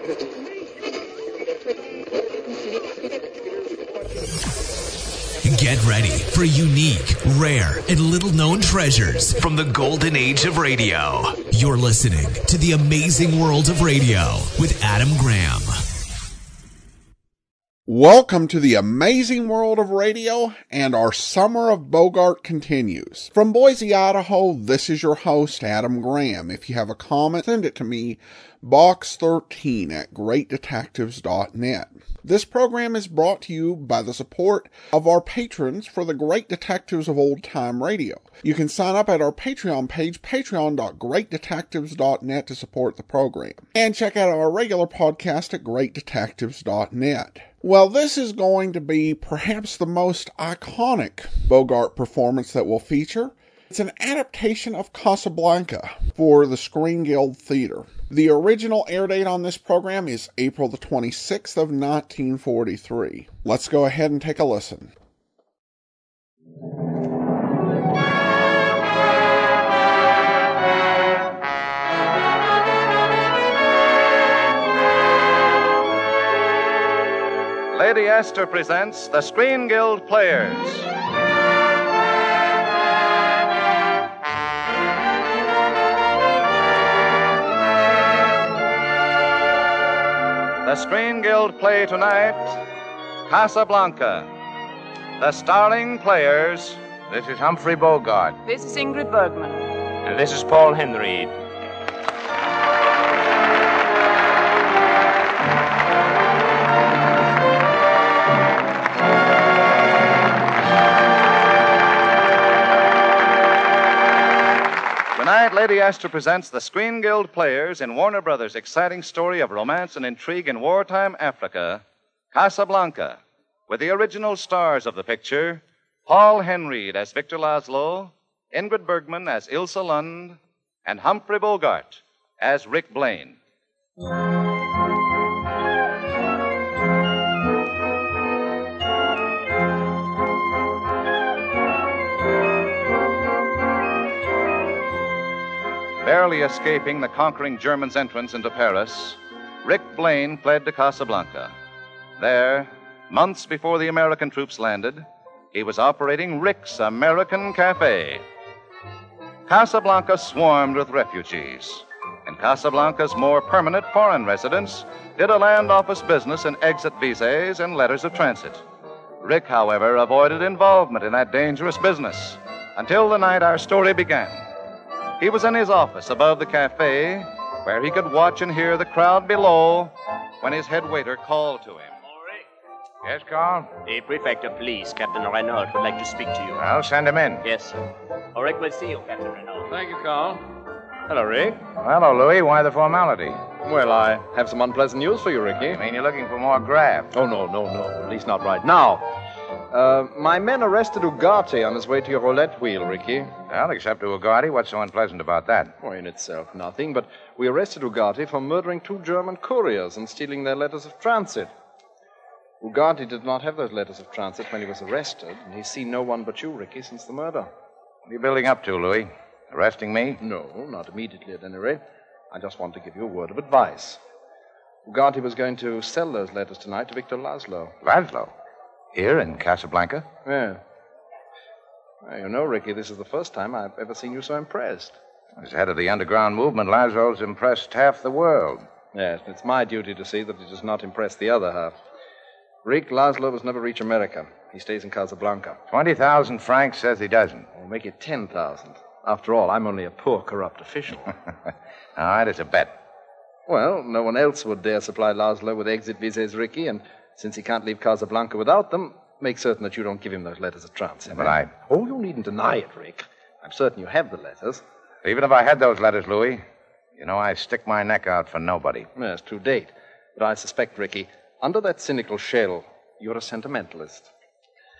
Get ready for unique, rare, and little known treasures from the golden age of radio. You're listening to the amazing world of radio with Adam Graham. Welcome to the amazing world of radio, and our summer of Bogart continues. From Boise, Idaho, this is your host, Adam Graham. If you have a comment, send it to me, box13 at greatdetectives.net. This program is brought to you by the support of our patrons for the Great Detectives of Old Time Radio. You can sign up at our Patreon page, patreon.greatdetectives.net to support the program. And check out our regular podcast at greatdetectives.net. Well, this is going to be perhaps the most iconic Bogart performance that we'll feature. It's an adaptation of Casablanca for the Screen Guild Theater. The original air date on this program is April the 26th of 1943. Let's go ahead and take a listen. Lady Esther presents the Screen Guild Players. The Screen Guild play tonight Casablanca. The starring players. This is Humphrey Bogart. This is Ingrid Bergman. And this is Paul Henreid. Tonight, Lady Esther presents the Screen Guild Players in Warner Brothers' exciting story of romance and intrigue in wartime Africa, Casablanca, with the original stars of the picture Paul Henreid as Victor Laszlo, Ingrid Bergman as Ilsa Lund, and Humphrey Bogart as Rick Blaine. Barely escaping the conquering Germans' entrance into Paris, Rick Blaine fled to Casablanca. There, months before the American troops landed, he was operating Rick's American Cafe. Casablanca swarmed with refugees, and Casablanca's more permanent foreign residents did a land office business in exit visas and letters of transit. Rick, however, avoided involvement in that dangerous business until the night our story began. He was in his office above the cafe, where he could watch and hear the crowd below when his head waiter called to him. Yes, Carl? The prefect of police, Captain Renault, would like to speak to you. I'll send him in. Yes, sir. Ulrich will see you, Captain Renault. Thank you, Carl. Hello, Rick. Hello, Louis. Why the formality? Well, I have some unpleasant news for you, Ricky. I mean, you're looking for more graft. Oh, no, no, no. At least not right now. Uh, my men arrested Ugarte on his way to your roulette wheel, Ricky. Well, except to Ugarte, what's so unpleasant about that? Well, in itself, nothing. But we arrested Ugarte for murdering two German couriers and stealing their letters of transit. Ugarte did not have those letters of transit when he was arrested, and he's seen no one but you, Ricky, since the murder. What are you building up to, Louis? Arresting me? No, not immediately at any rate. I just want to give you a word of advice. Ugarte was going to sell those letters tonight to Victor Laszlo. Laszlo? Here in Casablanca? Yeah. Well, you know, Ricky, this is the first time I've ever seen you so impressed. As head of the underground movement, Laszlo's impressed half the world. Yes, it's my duty to see that he does not impress the other half. Rick Laszlo has never reached America. He stays in Casablanca. 20,000 francs says he doesn't. We'll make it 10,000. After all, I'm only a poor, corrupt official. All right, it's a bet. well, no one else would dare supply Laszlo with exit visas, Ricky, and since he can't leave Casablanca without them, make certain that you don't give him those letters of transit. But eh, I. Oh, you needn't deny it, Rick. I'm certain you have the letters. Even if I had those letters, Louis, you know I stick my neck out for nobody. Yes, to date. But I suspect, Ricky, under that cynical shell, you're a sentimentalist.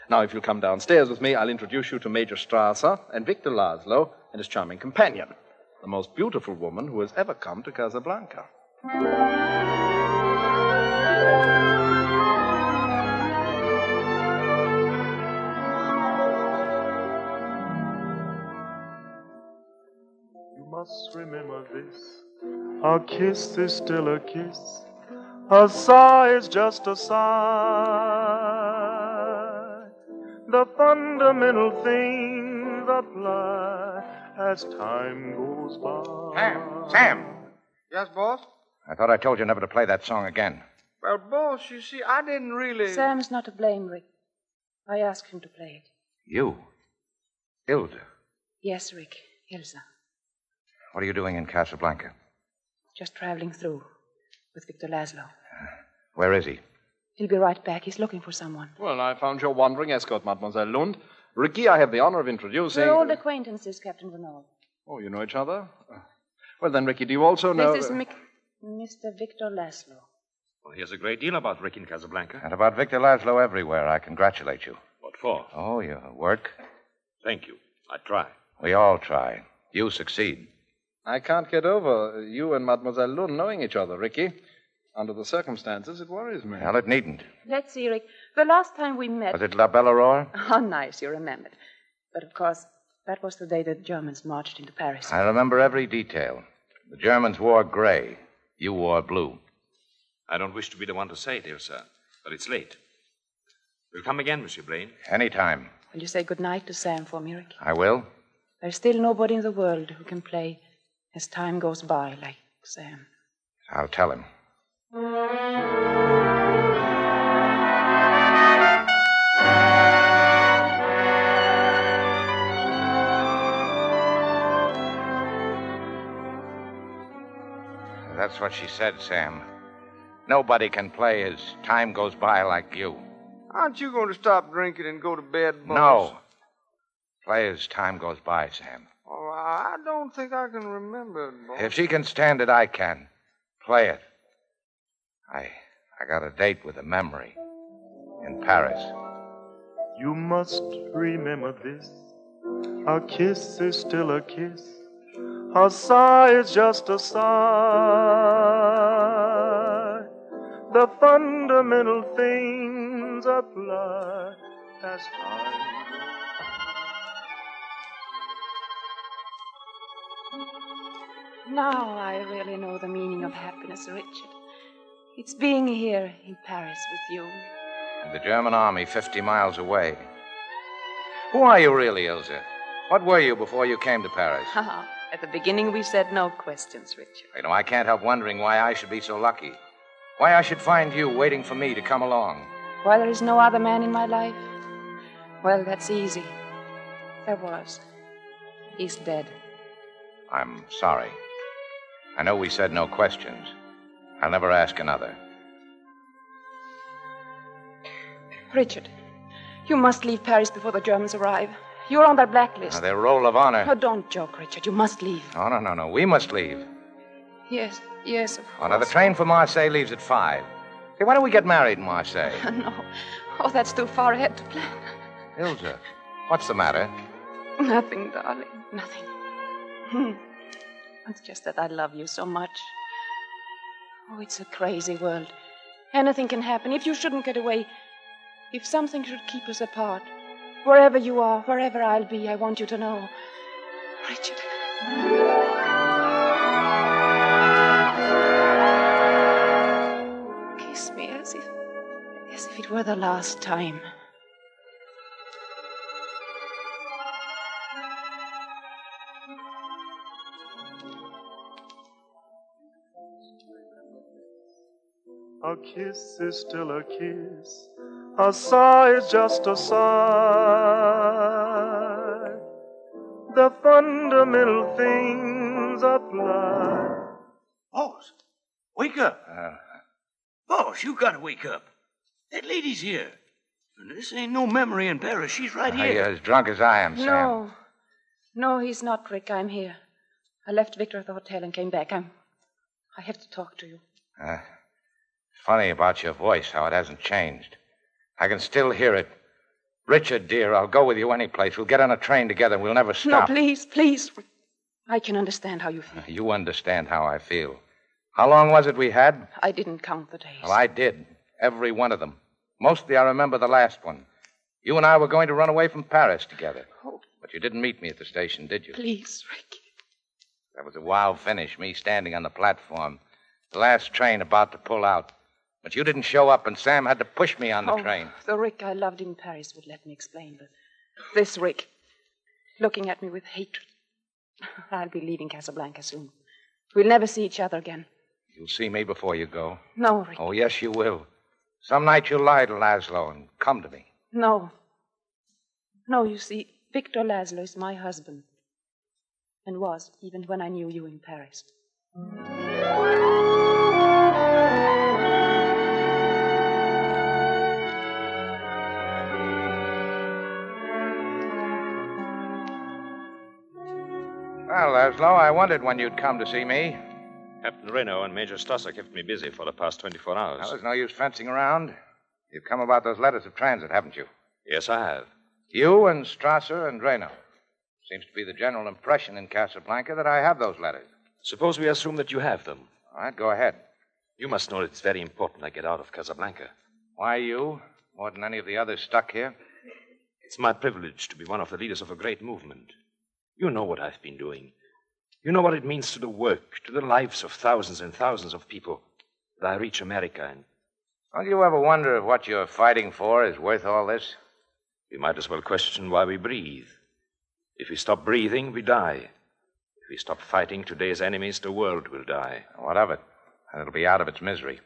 Now, if you'll come downstairs with me, I'll introduce you to Major Strasser and Victor Laszlo and his charming companion, the most beautiful woman who has ever come to Casablanca. You must remember this. Our kiss is still a kiss. A sigh is just a sigh. The fundamental things apply as time goes by. Sam, Sam. Yes, boss? I thought I told you never to play that song again. Well, boss, you see, I didn't really. Sam's not to blame, Rick. I asked him to play it. You? Ilsa? Yes, Rick. Ilsa. What are you doing in Casablanca? Just traveling through with Victor Laszlo. Uh, where is he? He'll be right back. He's looking for someone. Well, I found your wandering escort, Mademoiselle Lund. Ricky, I have the honor of introducing. We're old acquaintances, Captain Renault. Oh, you know each other? Uh, well, then, Ricky, do you also know. This is Mick... Mr. Victor Laszlo. Well, here's a great deal about Rick in Casablanca. And about Victor Laszlo everywhere. I congratulate you. What for? Oh, your work. Thank you. I try. We all try. You succeed. I can't get over you and Mademoiselle Lund knowing each other, Ricky. Under the circumstances, it worries me. Well, it needn't. Let's see, Rick. The last time we met. Was it La Belle Aurore? How oh, nice you remembered. But of course, that was the day the Germans marched into Paris. I remember every detail. The Germans wore gray. You wore blue. I don't wish to be the one to say it, dear sir, but it's late. We'll come again, Monsieur Blaine. Any time. Will you say good night to Sam for me, Rick? I will. There's still nobody in the world who can play as time goes by like Sam. I'll tell him. That's what she said, Sam. Nobody can play as time goes by like you. Aren't you going to stop drinking and go to bed, boss? No. Play as time goes by, Sam. Oh, I don't think I can remember it, boss. If she can stand it, I can. Play it. I I got a date with a memory in Paris. You must remember this. A kiss is still a kiss. A sigh is just a sigh. The fundamental things apply as time. Now I really know the meaning of happiness, Richard. It's being here in Paris with you. And the German army 50 miles away. Who are you really, Ilsa? What were you before you came to Paris? At the beginning, we said no questions, Richard. You know, I can't help wondering why I should be so lucky. Why I should find you waiting for me to come along. Why there is no other man in my life? Well, that's easy. There was. He's dead. I'm sorry. I know we said no questions. I'll never ask another. Richard, you must leave Paris before the Germans arrive. You're on their blacklist. Now, their roll of honor. Oh, don't joke, Richard. You must leave. Oh, no, no, no. We must leave. Yes, yes, of Oh, now, the train for Marseille leaves at five. Hey, why don't we get married in Marseille? no. Oh, that's too far ahead to plan. Ilsa, what's the matter? Nothing, darling. Nothing. Hmm. It's just that I love you so much. Oh, it's a crazy world. Anything can happen. If you shouldn't get away, if something should keep us apart, wherever you are, wherever I'll be, I want you to know. Richard. As if it were the last time. A kiss is still a kiss. A sigh is just a sigh. The fundamental things apply. Boss, wake up. Uh, Boss, you gotta wake up. That lady's here. And this ain't no memory in Paris. She's right Are here. you as drunk as I am, Sam? No. No, he's not, Rick. I'm here. I left Victor at the hotel and came back. I'm. I have to talk to you. Uh, funny about your voice, how it hasn't changed. I can still hear it. Richard, dear, I'll go with you any place. We'll get on a train together and we'll never stop. No, please, please. I can understand how you feel. You understand how I feel. How long was it we had? I didn't count the days. Well, I did. Every one of them. Mostly I remember the last one. You and I were going to run away from Paris together. Oh. But you didn't meet me at the station, did you? Please, Rick. That was a wild finish, me standing on the platform. The last train about to pull out. But you didn't show up, and Sam had to push me on the oh, train. The Rick I loved in Paris would let me explain, but this Rick, looking at me with hatred. I'll be leaving Casablanca soon. We'll never see each other again. You'll see me before you go. No, Rick. Oh, yes, you will. Some night you'll lie to Laszlo and come to me. No. No, you see, Victor Laszlo is my husband. And was, even when I knew you in Paris. Well, Laszlo, I wondered when you'd come to see me. Captain Renault and Major Strasser kept me busy for the past 24 hours. Well, there's no use fencing around. You've come about those letters of transit, haven't you? Yes, I have. You and Strasser and Renault. Seems to be the general impression in Casablanca that I have those letters. Suppose we assume that you have them. All right, go ahead. You must know it's very important I get out of Casablanca. Why you? More than any of the others stuck here? It's my privilege to be one of the leaders of a great movement. You know what I've been doing. You know what it means to the work, to the lives of thousands and thousands of people. That I reach America and. Don't you ever wonder if what you're fighting for is worth all this? We might as well question why we breathe. If we stop breathing, we die. If we stop fighting today's enemies, the world will die. What of it? And it'll be out of its misery.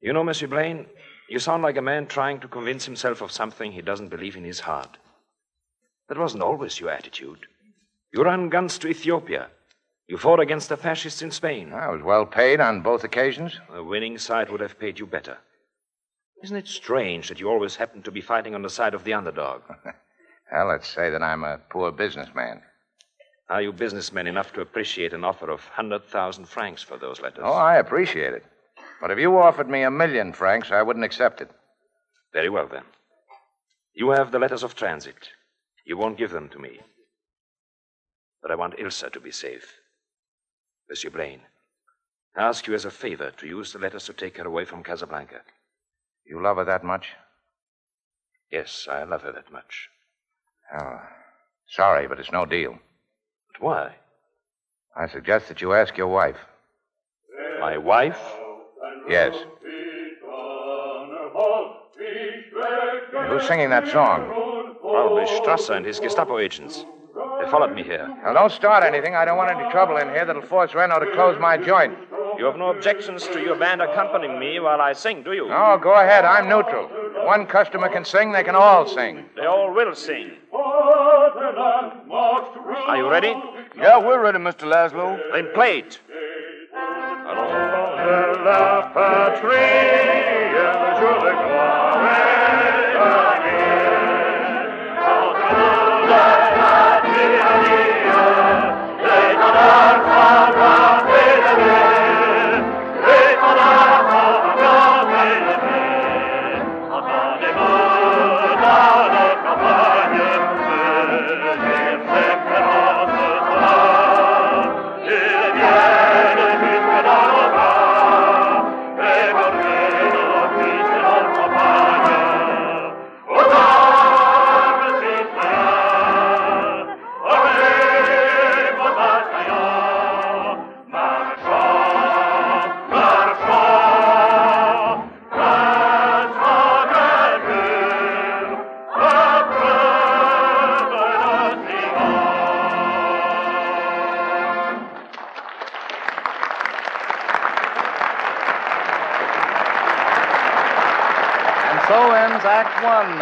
You know, Monsieur Blaine, you sound like a man trying to convince himself of something he doesn't believe in his heart. That wasn't always your attitude. You ran guns to Ethiopia. You fought against the fascists in Spain. I was well paid on both occasions. The winning side would have paid you better. Isn't it strange that you always happen to be fighting on the side of the underdog? well, let's say that I'm a poor businessman. Are you businessmen enough to appreciate an offer of 100,000 francs for those letters? Oh, I appreciate it. But if you offered me a million francs, I wouldn't accept it. Very well, then. You have the letters of transit. You won't give them to me. But I want Ilsa to be safe. Monsieur Blaine, I ask you as a favor to use the letters to take her away from Casablanca. You love her that much? Yes, I love her that much. Oh, sorry, but it's no deal. But why? I suggest that you ask your wife. My wife? Yes. Who's singing that song? Probably Strasser and his Gestapo agents. They followed me here. Now, don't start anything. I don't want any trouble in here that'll force Renault to close my joint. You have no objections to your band accompanying me while I sing, do you? No, go ahead. I'm neutral. If one customer can sing, they can all sing. They all will sing. Are you ready? Yeah, we're ready, Mr. Laszlo. Then play it.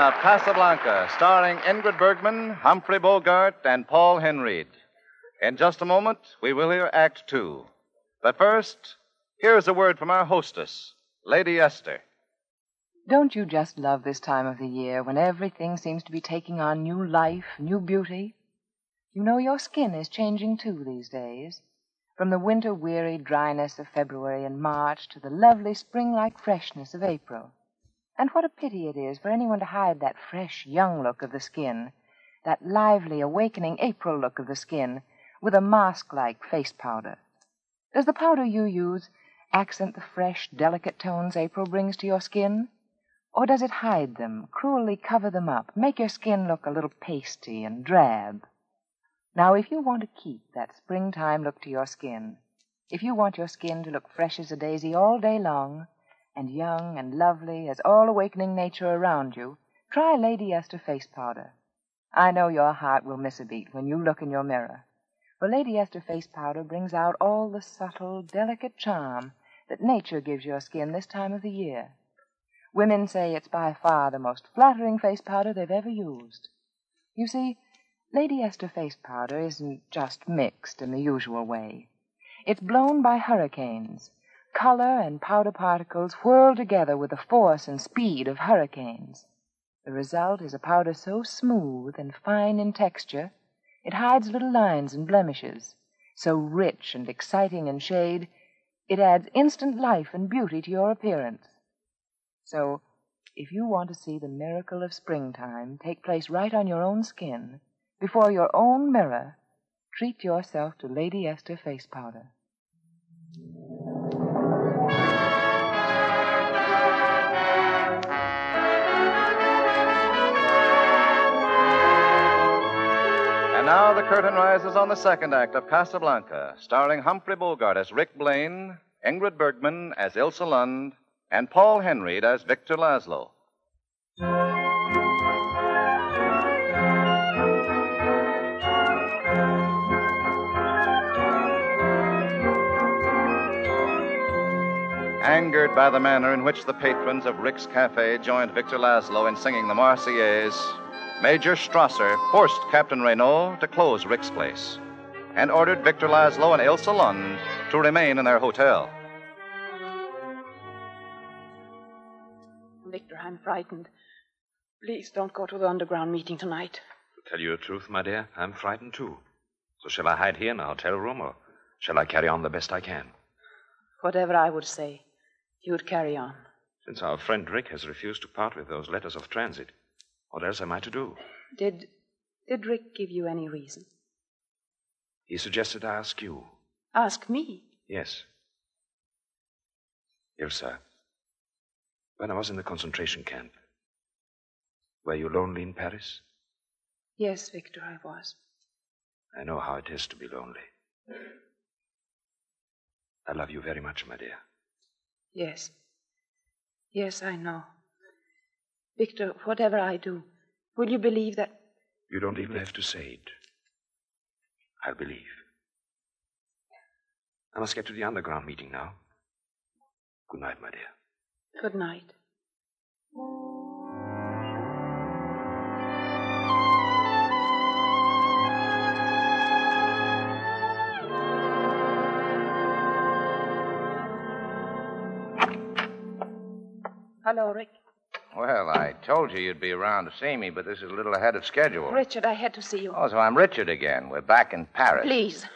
Of Casablanca, starring Ingrid Bergman, Humphrey Bogart, and Paul Henreid. In just a moment, we will hear Act Two. But first, here's a word from our hostess, Lady Esther. Don't you just love this time of the year when everything seems to be taking on new life, new beauty? You know your skin is changing too these days. From the winter weary dryness of February and March to the lovely spring like freshness of April. And what a pity it is for anyone to hide that fresh, young look of the skin, that lively, awakening April look of the skin, with a mask like face powder. Does the powder you use accent the fresh, delicate tones April brings to your skin? Or does it hide them, cruelly cover them up, make your skin look a little pasty and drab? Now, if you want to keep that springtime look to your skin, if you want your skin to look fresh as a daisy all day long, and young and lovely as all awakening nature around you, try Lady Esther face powder. I know your heart will miss a beat when you look in your mirror. For Lady Esther face powder brings out all the subtle, delicate charm that nature gives your skin this time of the year. Women say it's by far the most flattering face powder they've ever used. You see, Lady Esther face powder isn't just mixed in the usual way. It's blown by hurricanes. Color and powder particles whirl together with the force and speed of hurricanes. The result is a powder so smooth and fine in texture, it hides little lines and blemishes. So rich and exciting in shade, it adds instant life and beauty to your appearance. So, if you want to see the miracle of springtime take place right on your own skin, before your own mirror, treat yourself to Lady Esther face powder. And now the curtain rises on the second act of Casablanca, starring Humphrey Bogart as Rick Blaine, Ingrid Bergman as Ilsa Lund, and Paul Henreid as Victor Laszlo. Angered by the manner in which the patrons of Rick's Cafe joined Victor Laszlo in singing the Marseillaise, Major Strasser forced Captain Renault to close Rick's place and ordered Victor Laszlo and Ilsa Lund to remain in their hotel. Victor, I'm frightened. Please don't go to the underground meeting tonight. To tell you the truth, my dear, I'm frightened too. So shall I hide here in a hotel room, or shall I carry on the best I can? Whatever I would say, you'd carry on. Since our friend Rick has refused to part with those letters of transit, what else am I to do? Did did Rick give you any reason? He suggested I ask you. Ask me. Yes. Ilsa, when I was in the concentration camp, were you lonely in Paris? Yes, Victor, I was. I know how it is to be lonely. I love you very much, my dear. Yes. Yes, I know. Victor, whatever I do, will you believe that? You don't even have to say it. I'll believe. I must get to the underground meeting now. Good night, my dear. Good night. Hello, Rick. Well, I told you you'd be around to see me, but this is a little ahead of schedule. Richard, I had to see you. Oh, so I'm Richard again. We're back in Paris. Please.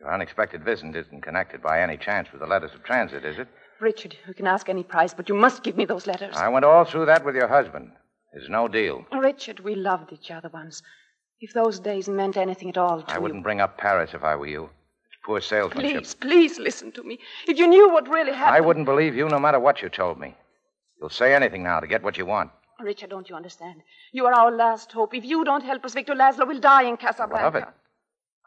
Your unexpected visit isn't connected by any chance with the letters of transit, is it? Richard, you can ask any price, but you must give me those letters. I went all through that with your husband. There's no deal. Richard, we loved each other once. If those days meant anything at all to I wouldn't you. bring up Paris if I were you. It's poor salesmanship. Please, please listen to me. If you knew what really happened. I wouldn't believe you no matter what you told me. You'll say anything now to get what you want. Richard, don't you understand? You are our last hope. If you don't help us, Victor Laszlo will die in Casablanca. What of it?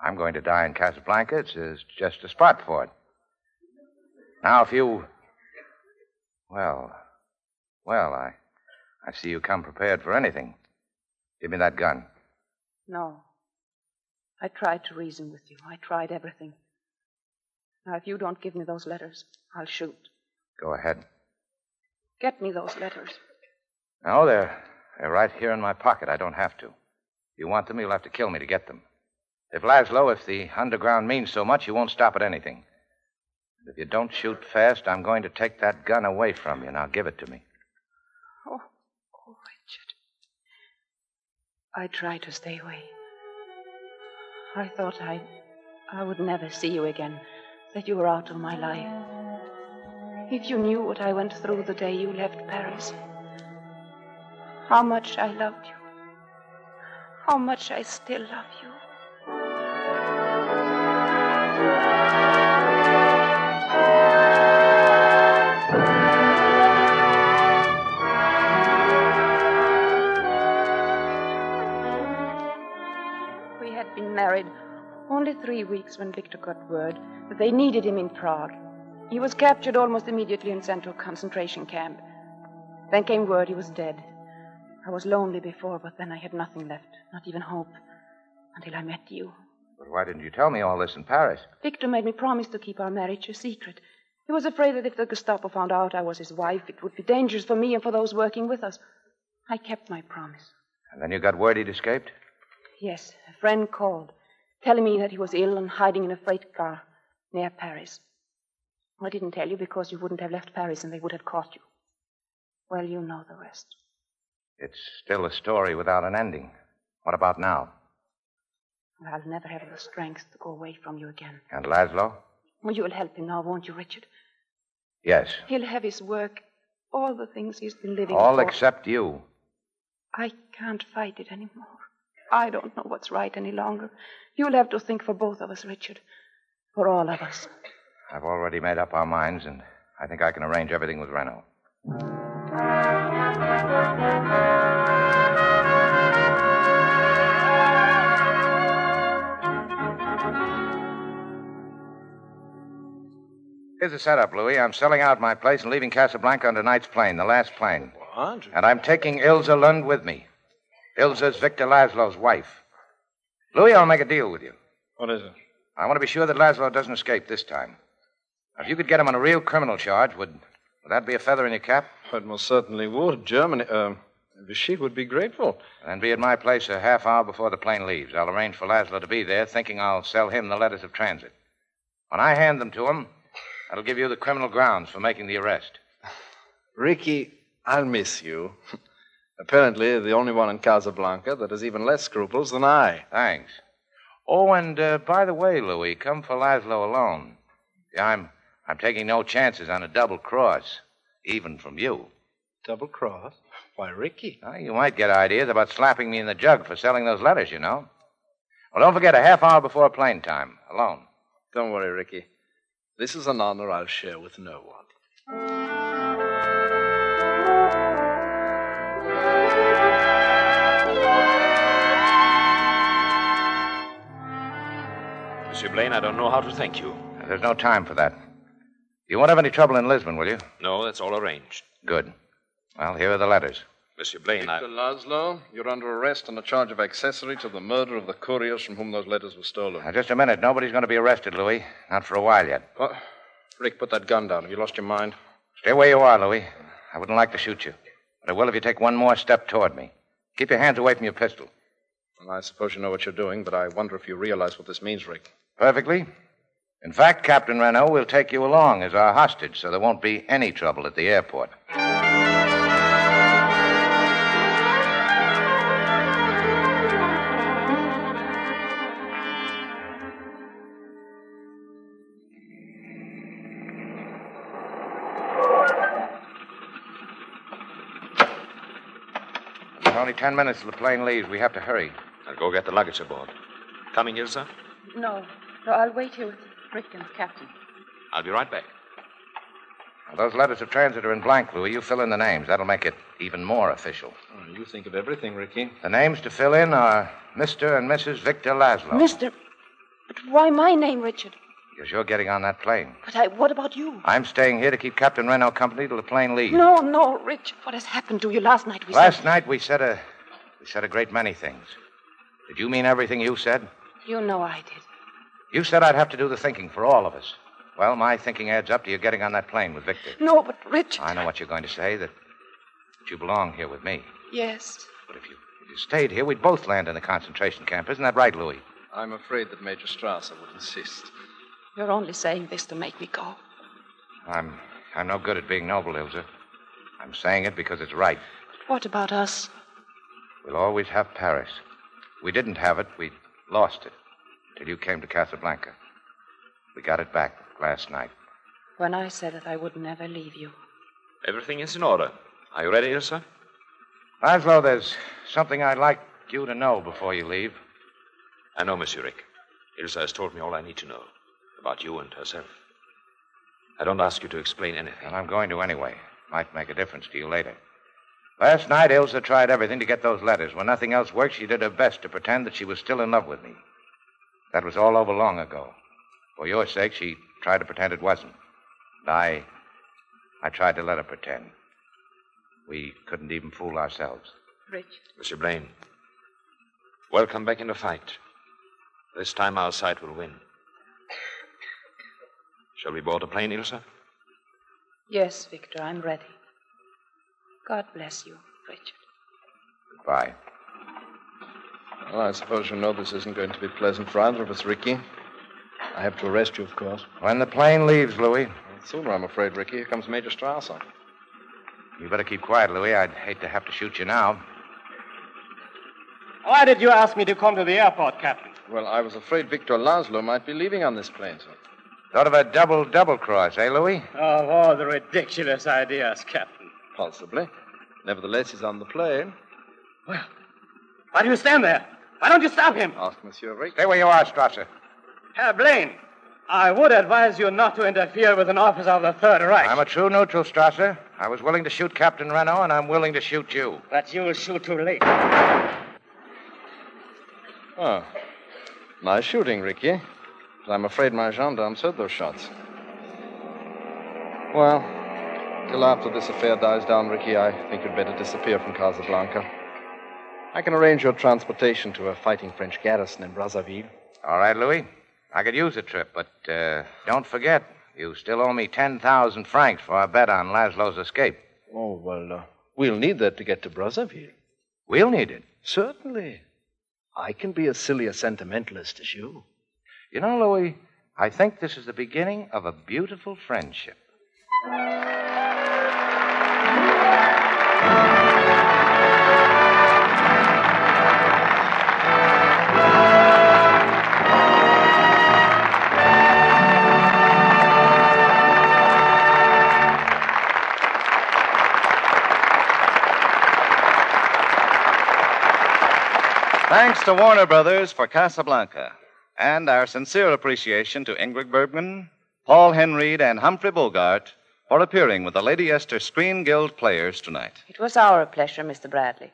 I'm going to die in Casablanca. It's, it's just a spot for it. Now, if you. Well, well, I, I see you come prepared for anything. Give me that gun. No. I tried to reason with you. I tried everything. Now, if you don't give me those letters, I'll shoot. Go ahead. Get me those letters. No, they're, they're right here in my pocket. I don't have to. If you want them, you'll have to kill me to get them. If Laszlo, if the underground means so much, you won't stop at anything. If you don't shoot fast, I'm going to take that gun away from you. Now give it to me. Oh, oh, Richard. I tried to stay away. I thought I, I would never see you again, that you were out of my life. If you knew what I went through the day you left Paris, how much I loved you, how much I still love you. We had been married only three weeks when Victor got word that they needed him in Prague. He was captured almost immediately and sent to a concentration camp. Then came word he was dead. I was lonely before, but then I had nothing left, not even hope, until I met you. But why didn't you tell me all this in Paris? Victor made me promise to keep our marriage a secret. He was afraid that if the Gestapo found out I was his wife, it would be dangerous for me and for those working with us. I kept my promise. And then you got word he'd escaped? Yes, a friend called, telling me that he was ill and hiding in a freight car near Paris. I didn't tell you because you wouldn't have left Paris and they would have caught you. Well, you know the rest. It's still a story without an ending. What about now? I'll never have the strength to go away from you again. And Laszlo? Well, you'll help him now, won't you, Richard? Yes. He'll have his work, all the things he's been living for. All for. except you. I can't fight it anymore. I don't know what's right any longer. You'll have to think for both of us, Richard. For all of us. I've already made up our minds, and I think I can arrange everything with Renault. Here's the setup, Louis. I'm selling out my place and leaving Casablanca on tonight's plane, the last plane. What? And I'm taking Ilsa Lund with me. Ilsa's Victor Laszlo's wife. Louis, I'll make a deal with you. What is it? I want to be sure that Laszlo doesn't escape this time. If you could get him on a real criminal charge, would, would that be a feather in your cap? It most certainly would. Germany, uh, Vichy would be grateful. Then be at my place a half hour before the plane leaves. I'll arrange for Laszlo to be there, thinking I'll sell him the letters of transit. When I hand them to him, that'll give you the criminal grounds for making the arrest. Ricky, I'll miss you. Apparently, the only one in Casablanca that has even less scruples than I. Thanks. Oh, and uh, by the way, Louis, come for Laszlo alone. Yeah, I'm I'm taking no chances on a double cross, even from you. Double cross? Why, Ricky? Well, you might get ideas about slapping me in the jug for selling those letters, you know. Well, don't forget a half hour before plane time, alone. Don't worry, Ricky. This is an honor I'll share with no one. Monsieur Blaine, I don't know how to thank you. There's no time for that. You won't have any trouble in Lisbon, will you? No, that's all arranged. Good. Well, here are the letters. Monsieur Blaine, Victor Laszlo, you're under arrest on a charge of accessory to the murder of the couriers from whom those letters were stolen. Now, just a minute. Nobody's going to be arrested, Louis. Not for a while yet. What? Rick, put that gun down. Have you lost your mind? Stay where you are, Louis. I wouldn't like to shoot you. But I will if you take one more step toward me. Keep your hands away from your pistol. Well, I suppose you know what you're doing, but I wonder if you realize what this means, Rick. Perfectly. In fact, Captain Renault will take you along as our hostage, so there won't be any trouble at the airport. There's only ten minutes till the plane leaves. We have to hurry. I'll go get the luggage aboard. Coming, Ilsa? No, no, I'll wait here with Rick and captain. I'll be right back. Those letters of transit are in blank, Louis. You fill in the names. That'll make it even more official. Oh, you think of everything, Ricky. The names to fill in are Mr. and Mrs. Victor Laszlo. Mister. But why my name, Richard? Because you're getting on that plane. But I, what about you? I'm staying here to keep Captain Renault company till the plane leaves. No, no, Richard. What has happened to you last night? We Last said... night we said a we said a great many things. Did you mean everything you said? You know I did. You said I'd have to do the thinking for all of us. Well, my thinking adds up to you getting on that plane with Victor. No, but Richard. I know what you're going to say, that, that you belong here with me. Yes. But if you if you stayed here, we'd both land in a concentration camp. Isn't that right, Louis? I'm afraid that Major Strasser would insist. You're only saying this to make me go. I'm I'm no good at being noble, Ilsa. I'm saying it because it's right. What about us? We'll always have Paris. We didn't have it, we lost it. Till you came to Casablanca. We got it back last night. When I said that I would never leave you. Everything is in order. Are you ready, Ilsa? Laszlo, there's something I'd like you to know before you leave. I know, Monsieur Rick. Ilsa has told me all I need to know about you and herself. I don't ask you to explain anything. And I'm going to anyway. Might make a difference to you later. Last night, Ilsa tried everything to get those letters. When nothing else worked, she did her best to pretend that she was still in love with me. That was all over long ago. For your sake, she tried to pretend it wasn't. And I. I tried to let her pretend. We couldn't even fool ourselves. Richard. Monsieur Blaine, welcome back in the fight. This time our side will win. Shall we board a plane, Ilsa? Yes, Victor, I'm ready. God bless you, Richard. Goodbye. Well, I suppose you know this isn't going to be pleasant for either of us, Ricky. I have to arrest you, of course. When the plane leaves, Louis. Sooner, I'm afraid, Ricky. Here comes Major Strasser. You better keep quiet, Louis. I'd hate to have to shoot you now. Why did you ask me to come to the airport, Captain? Well, I was afraid Victor Laszlo might be leaving on this plane, sir. Thought of a double double cross, eh, Louis? Of all the ridiculous ideas, Captain. Possibly. Nevertheless, he's on the plane. Well, why do you stand there? Why don't you stop him? Ask Monsieur Rick. Stay where you are, Strasser. Herr Blaine, I would advise you not to interfere with an officer of the Third Reich. I'm a true neutral, Strasser. I was willing to shoot Captain Renault, and I'm willing to shoot you. But you'll shoot too late. Oh. Nice shooting, Ricky. But I'm afraid my gendarmes heard those shots. Well, till after this affair dies down, Ricky, I think you'd better disappear from Casablanca. I can arrange your transportation to a fighting French garrison in Brazzaville. All right, Louis. I could use the trip, but uh, don't forget, you still owe me 10,000 francs for our bet on Laszlo's escape. Oh, well, uh, we'll need that to get to Brazzaville. We'll need it. Certainly. I can be as silly a sentimentalist as you. You know, Louis, I think this is the beginning of a beautiful friendship. Thanks to Warner Brothers for Casablanca, and our sincere appreciation to Ingrid Bergman, Paul Henreid, and Humphrey Bogart for appearing with the Lady Esther Screen Guild players tonight. It was our pleasure, Mr. Bradley.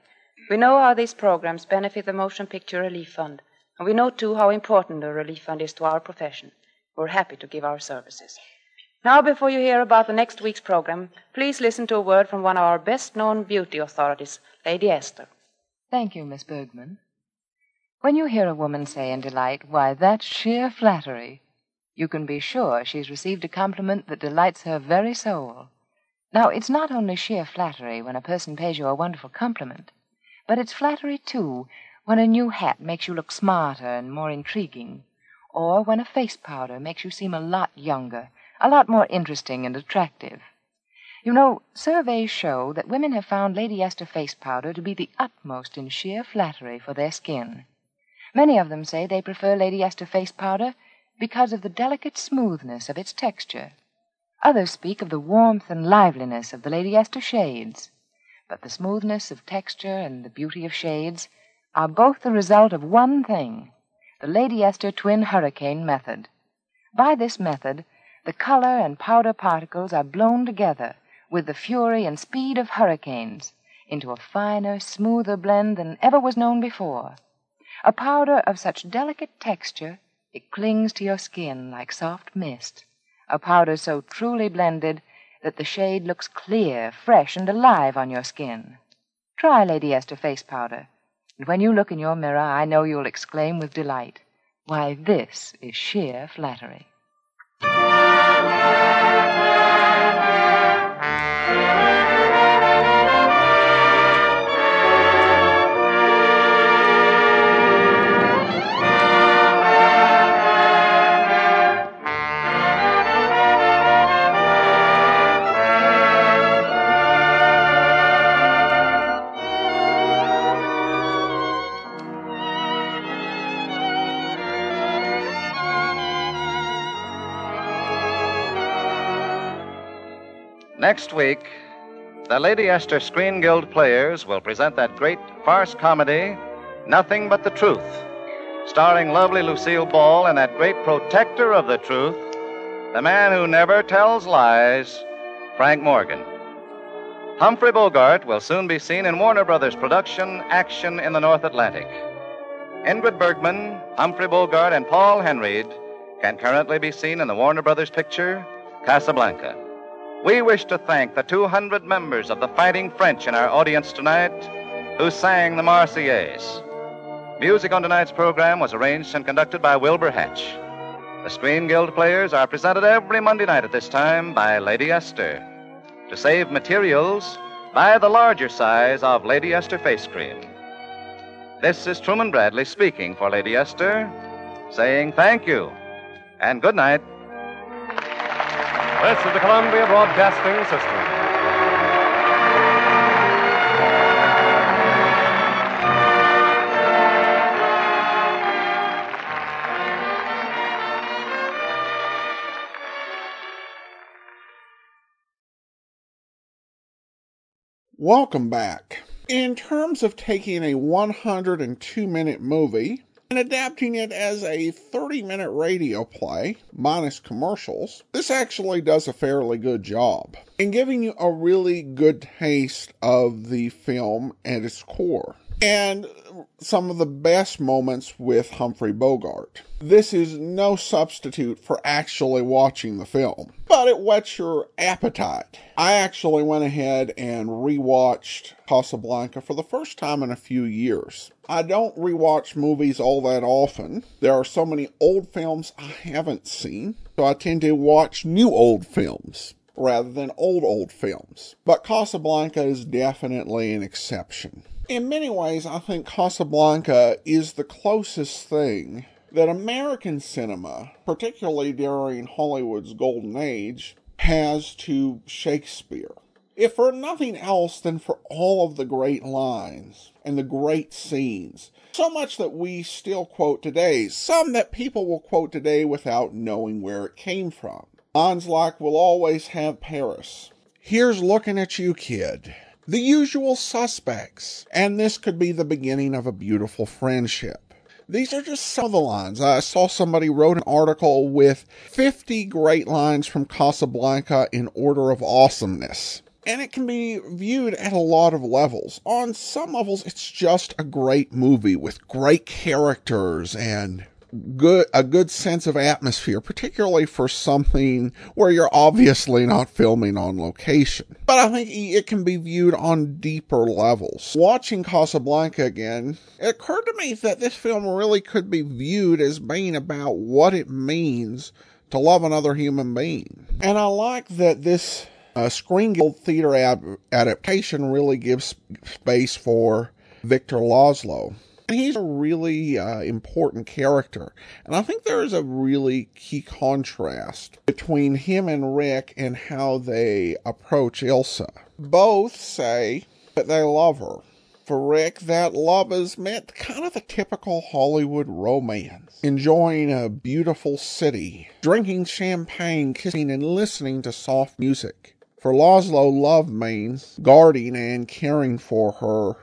We know how these programs benefit the Motion Picture Relief Fund, and we know, too, how important the Relief Fund is to our profession. We're happy to give our services. Now, before you hear about the next week's program, please listen to a word from one of our best known beauty authorities, Lady Esther. Thank you, Miss Bergman. When you hear a woman say in delight, Why, that's sheer flattery, you can be sure she's received a compliment that delights her very soul. Now, it's not only sheer flattery when a person pays you a wonderful compliment, but it's flattery, too, when a new hat makes you look smarter and more intriguing, or when a face powder makes you seem a lot younger, a lot more interesting and attractive. You know, surveys show that women have found Lady Esther face powder to be the utmost in sheer flattery for their skin. Many of them say they prefer Lady Esther face powder because of the delicate smoothness of its texture. Others speak of the warmth and liveliness of the Lady Esther shades. But the smoothness of texture and the beauty of shades are both the result of one thing the Lady Esther twin hurricane method. By this method, the color and powder particles are blown together with the fury and speed of hurricanes into a finer, smoother blend than ever was known before. A powder of such delicate texture it clings to your skin like soft mist. A powder so truly blended that the shade looks clear, fresh, and alive on your skin. Try Lady Esther face powder, and when you look in your mirror, I know you'll exclaim with delight, Why, this is sheer flattery. Next week, the Lady Esther Screen Guild players will present that great farce comedy, Nothing But the Truth, starring lovely Lucille Ball and that great protector of the truth, the man who never tells lies, Frank Morgan. Humphrey Bogart will soon be seen in Warner Brothers production Action in the North Atlantic. Ingrid Bergman, Humphrey Bogart, and Paul Henreid can currently be seen in the Warner Brothers picture Casablanca. We wish to thank the 200 members of the Fighting French in our audience tonight who sang the Marseillaise. Music on tonight's program was arranged and conducted by Wilbur Hatch. The Screen Guild players are presented every Monday night at this time by Lady Esther. To save materials, buy the larger size of Lady Esther face cream. This is Truman Bradley speaking for Lady Esther, saying thank you and good night. This is the Columbia Broadcasting System. Welcome back. In terms of taking a 102 minute movie and adapting it as a 30 minute radio play, minus commercials, this actually does a fairly good job in giving you a really good taste of the film at its core. And some of the best moments with Humphrey Bogart. This is no substitute for actually watching the film, but it whets your appetite. I actually went ahead and rewatched Casablanca for the first time in a few years. I don't rewatch movies all that often. There are so many old films I haven't seen, so I tend to watch new old films rather than old old films. But Casablanca is definitely an exception. In many ways, I think Casablanca is the closest thing that American cinema, particularly during Hollywood's golden age, has to Shakespeare. If for nothing else than for all of the great lines and the great scenes, so much that we still quote today, some that people will quote today without knowing where it came from. Like, We'll always have Paris. Here's looking at you, kid the usual suspects, and this could be the beginning of a beautiful friendship. These are just some of the lines. I saw somebody wrote an article with 50 great lines from Casablanca in order of awesomeness. And it can be viewed at a lot of levels. On some levels, it's just a great movie with great characters and good a good sense of atmosphere, particularly for something where you're obviously not filming on location. But I think it can be viewed on deeper levels. Watching Casablanca again, it occurred to me that this film really could be viewed as being about what it means to love another human being. And I like that this uh, Screen Guild Theater adaptation really gives space for Victor Laszlo he's a really uh, important character. And I think there is a really key contrast between him and Rick and how they approach Ilsa. Both say that they love her. For Rick, that love is meant kind of a typical Hollywood romance. Enjoying a beautiful city, drinking champagne, kissing, and listening to soft music. For Laszlo, love means guarding and caring for her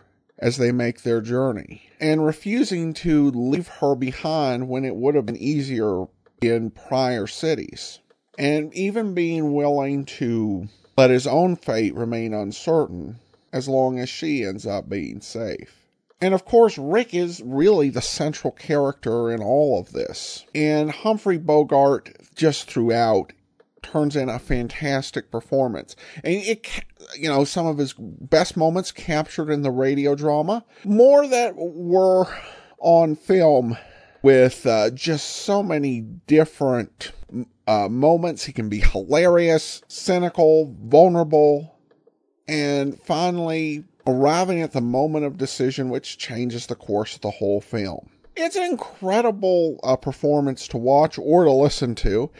as they make their journey and refusing to leave her behind when it would have been easier in prior cities, and even being willing to let his own fate remain uncertain as long as she ends up being safe. And of course, Rick is really the central character in all of this. And Humphrey Bogart, just throughout, turns in a fantastic performance. And it, you know, some of his best moments captured in the radio drama, more that were on film with uh, just so many different uh, moments. He can be hilarious, cynical, vulnerable, and finally arriving at the moment of decision, which changes the course of the whole film. It's an incredible uh, performance to watch or to listen to.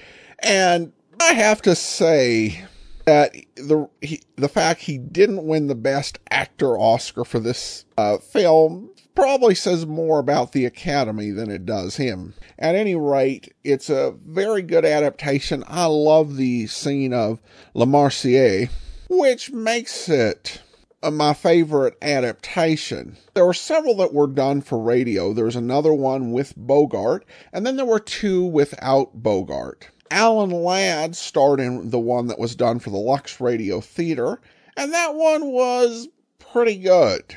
And I have to say that the he, the fact he didn't win the best actor Oscar for this uh, film probably says more about the Academy than it does him. At any rate, it's a very good adaptation. I love the scene of La Marseillaise, which makes it my favorite adaptation. There were several that were done for radio. There's another one with Bogart, and then there were two without Bogart. Alan Ladd starred in the one that was done for the Lux Radio Theater, and that one was pretty good.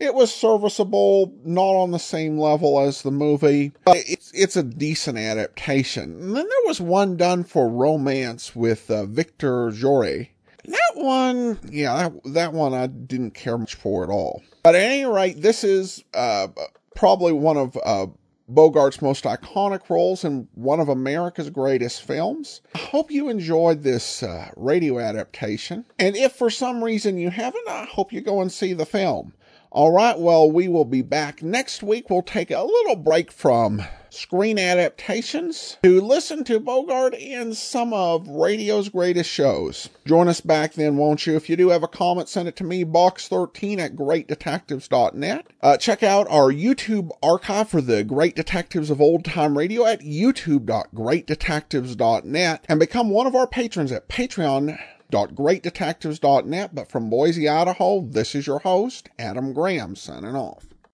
It was serviceable, not on the same level as the movie, but it's, it's a decent adaptation. And then there was one done for romance with uh, Victor Jory. That one, yeah, that, that one I didn't care much for at all. But at any rate, this is uh, probably one of uh, Bogart's most iconic roles in one of America's greatest films. I hope you enjoyed this uh, radio adaptation. And if for some reason you haven't, I hope you go and see the film. All right, well, we will be back next week. We'll take a little break from screen adaptations to listen to Bogart in some of radio's greatest shows. Join us back then, won't you? If you do have a comment, send it to me, box13 at greatdetectives.net. Uh, check out our YouTube archive for the Great Detectives of Old Time Radio at youtube.greatdetectives.net and become one of our patrons at Patreon www.greatdetectives.net. But from Boise, Idaho, this is your host, Adam Graham, signing off.